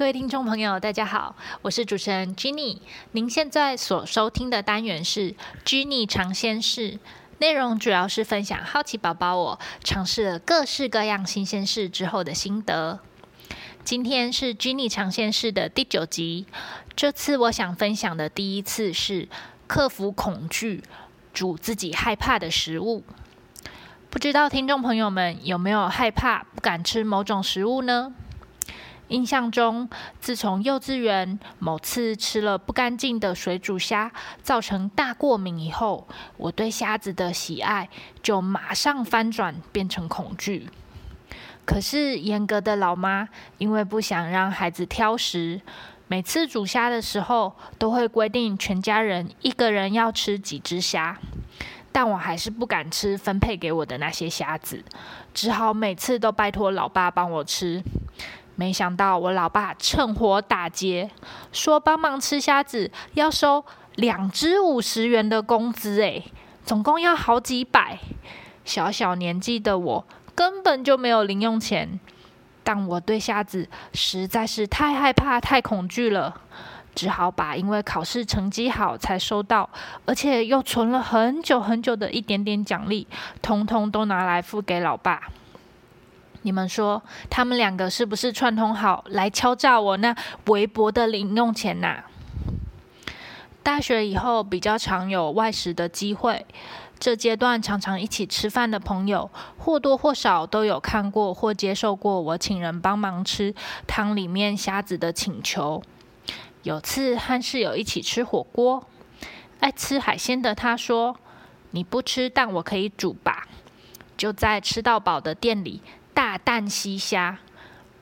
各位听众朋友，大家好，我是主持人 Jenny。您现在所收听的单元是 Jenny 尝鲜室，内容主要是分享好奇宝宝我尝试了各式各样新鲜事之后的心得。今天是 Jenny 尝鲜室的第九集，这次我想分享的第一次是克服恐惧，煮自己害怕的食物。不知道听众朋友们有没有害怕、不敢吃某种食物呢？印象中，自从幼稚园某次吃了不干净的水煮虾，造成大过敏以后，我对虾子的喜爱就马上翻转变成恐惧。可是严格的老妈，因为不想让孩子挑食，每次煮虾的时候都会规定全家人一个人要吃几只虾，但我还是不敢吃分配给我的那些虾子，只好每次都拜托老爸帮我吃。没想到我老爸趁火打劫，说帮忙吃虾子要收两只五十元的工资，诶，总共要好几百。小小年纪的我根本就没有零用钱，但我对虾子实在是太害怕、太恐惧了，只好把因为考试成绩好才收到，而且又存了很久很久的一点点奖励，通通都拿来付给老爸。你们说，他们两个是不是串通好来敲诈我那微薄的零用钱呐？大学以后比较常有外食的机会，这阶段常常一起吃饭的朋友，或多或少都有看过或接受过我请人帮忙吃汤里面虾子的请求。有次和室友一起吃火锅，爱吃海鲜的他说：“你不吃，但我可以煮吧。”就在吃到饱的店里。大啖吸虾，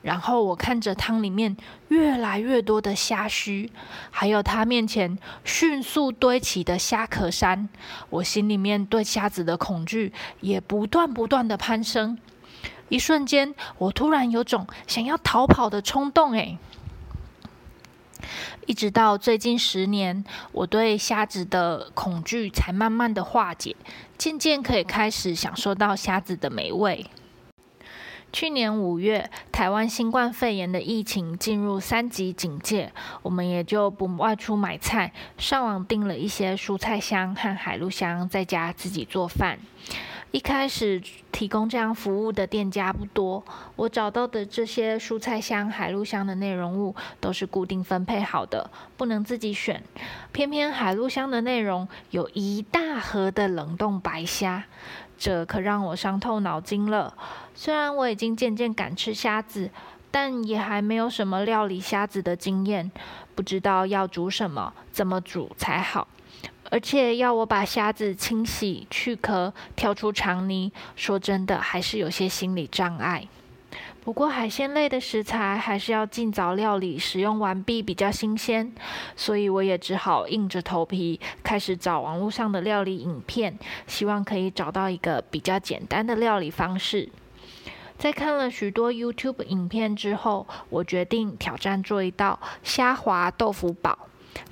然后我看着汤里面越来越多的虾须，还有他面前迅速堆起的虾壳山，我心里面对虾子的恐惧也不断不断的攀升。一瞬间，我突然有种想要逃跑的冲动，诶，一直到最近十年，我对虾子的恐惧才慢慢的化解，渐渐可以开始享受到虾子的美味。去年五月，台湾新冠肺炎的疫情进入三级警戒，我们也就不外出买菜，上网订了一些蔬菜箱和海陆箱，在家自己做饭。一开始提供这样服务的店家不多，我找到的这些蔬菜箱、海陆箱的内容物都是固定分配好的，不能自己选。偏偏海陆箱的内容有一大盒的冷冻白虾。这可让我伤透脑筋了。虽然我已经渐渐敢吃虾子，但也还没有什么料理虾子的经验，不知道要煮什么、怎么煮才好。而且要我把虾子清洗、去壳、挑出肠泥，说真的，还是有些心理障碍。不过海鲜类的食材还是要尽早料理，使用完毕比较新鲜，所以我也只好硬着头皮开始找网络上的料理影片，希望可以找到一个比较简单的料理方式。在看了许多 YouTube 影片之后，我决定挑战做一道虾滑豆腐煲。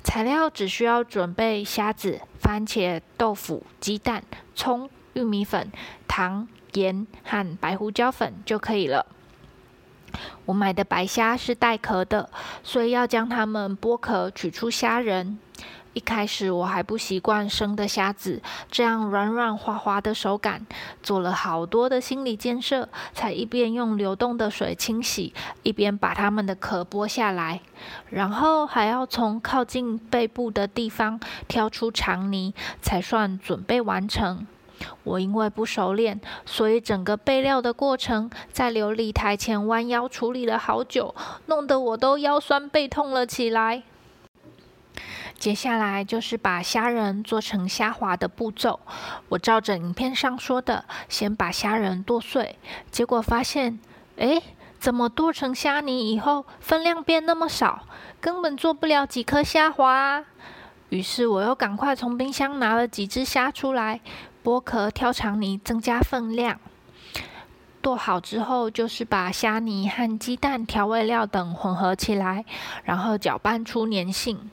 材料只需要准备虾子、番茄、豆腐、鸡蛋、葱、玉米粉、糖、盐和白胡椒粉就可以了。我买的白虾是带壳的，所以要将它们剥壳取出虾仁。一开始我还不习惯生的虾子这样软软滑滑的手感，做了好多的心理建设，才一边用流动的水清洗，一边把它们的壳剥下来，然后还要从靠近背部的地方挑出肠泥，才算准备完成。我因为不熟练，所以整个备料的过程在琉璃台前弯腰处理了好久，弄得我都腰酸背痛了起来。接下来就是把虾仁做成虾滑的步骤。我照着影片上说的，先把虾仁剁碎，结果发现，哎，怎么剁成虾泥以后分量变那么少，根本做不了几颗虾滑。于是我又赶快从冰箱拿了几只虾出来。剥壳、挑肠泥，增加分量。剁好之后，就是把虾泥和鸡蛋、调味料等混合起来，然后搅拌出粘性。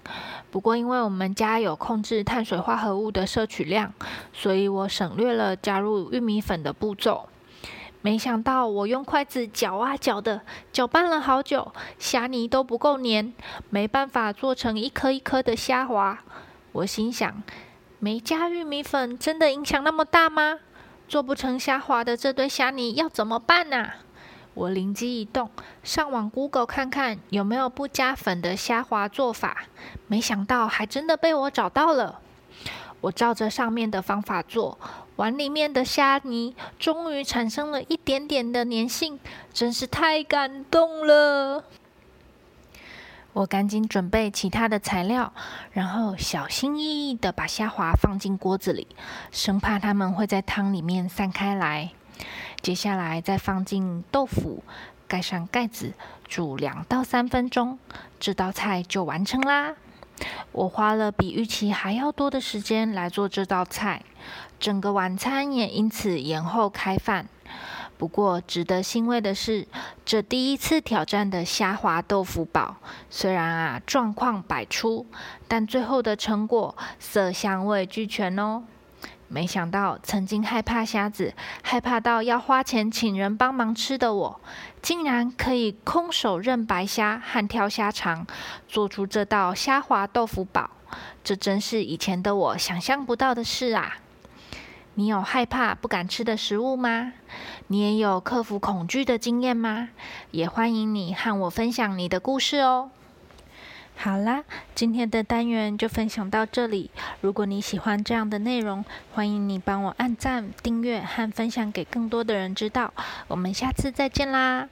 不过，因为我们家有控制碳水化合物的摄取量，所以我省略了加入玉米粉的步骤。没想到我用筷子搅啊搅的，搅拌了好久，虾泥都不够黏，没办法做成一颗一颗的虾滑。我心想，没加玉米粉真的影响那么大吗？做不成虾滑的这堆虾泥要怎么办呢？我灵机一动，上网 Google 看看有没有不加粉的虾滑做法。没想到还真的被我找到了。我照着上面的方法做，碗里面的虾泥终于产生了一点点的粘性，真是太感动了。我赶紧准备其他的材料，然后小心翼翼的把虾滑放进锅子里，生怕它们会在汤里面散开来。接下来再放进豆腐，盖上盖子，煮两到三分钟，这道菜就完成啦。我花了比预期还要多的时间来做这道菜，整个晚餐也因此延后开饭。不过值得欣慰的是，这第一次挑战的虾滑豆腐堡，虽然啊状况百出，但最后的成果色香味俱全哦。没想到，曾经害怕虾子、害怕到要花钱请人帮忙吃的我，竟然可以空手认白虾和挑虾肠，做出这道虾滑豆腐堡。这真是以前的我想象不到的事啊！你有害怕不敢吃的食物吗？你也有克服恐惧的经验吗？也欢迎你和我分享你的故事哦。好啦，今天的单元就分享到这里。如果你喜欢这样的内容，欢迎你帮我按赞、订阅和分享给更多的人知道。我们下次再见啦！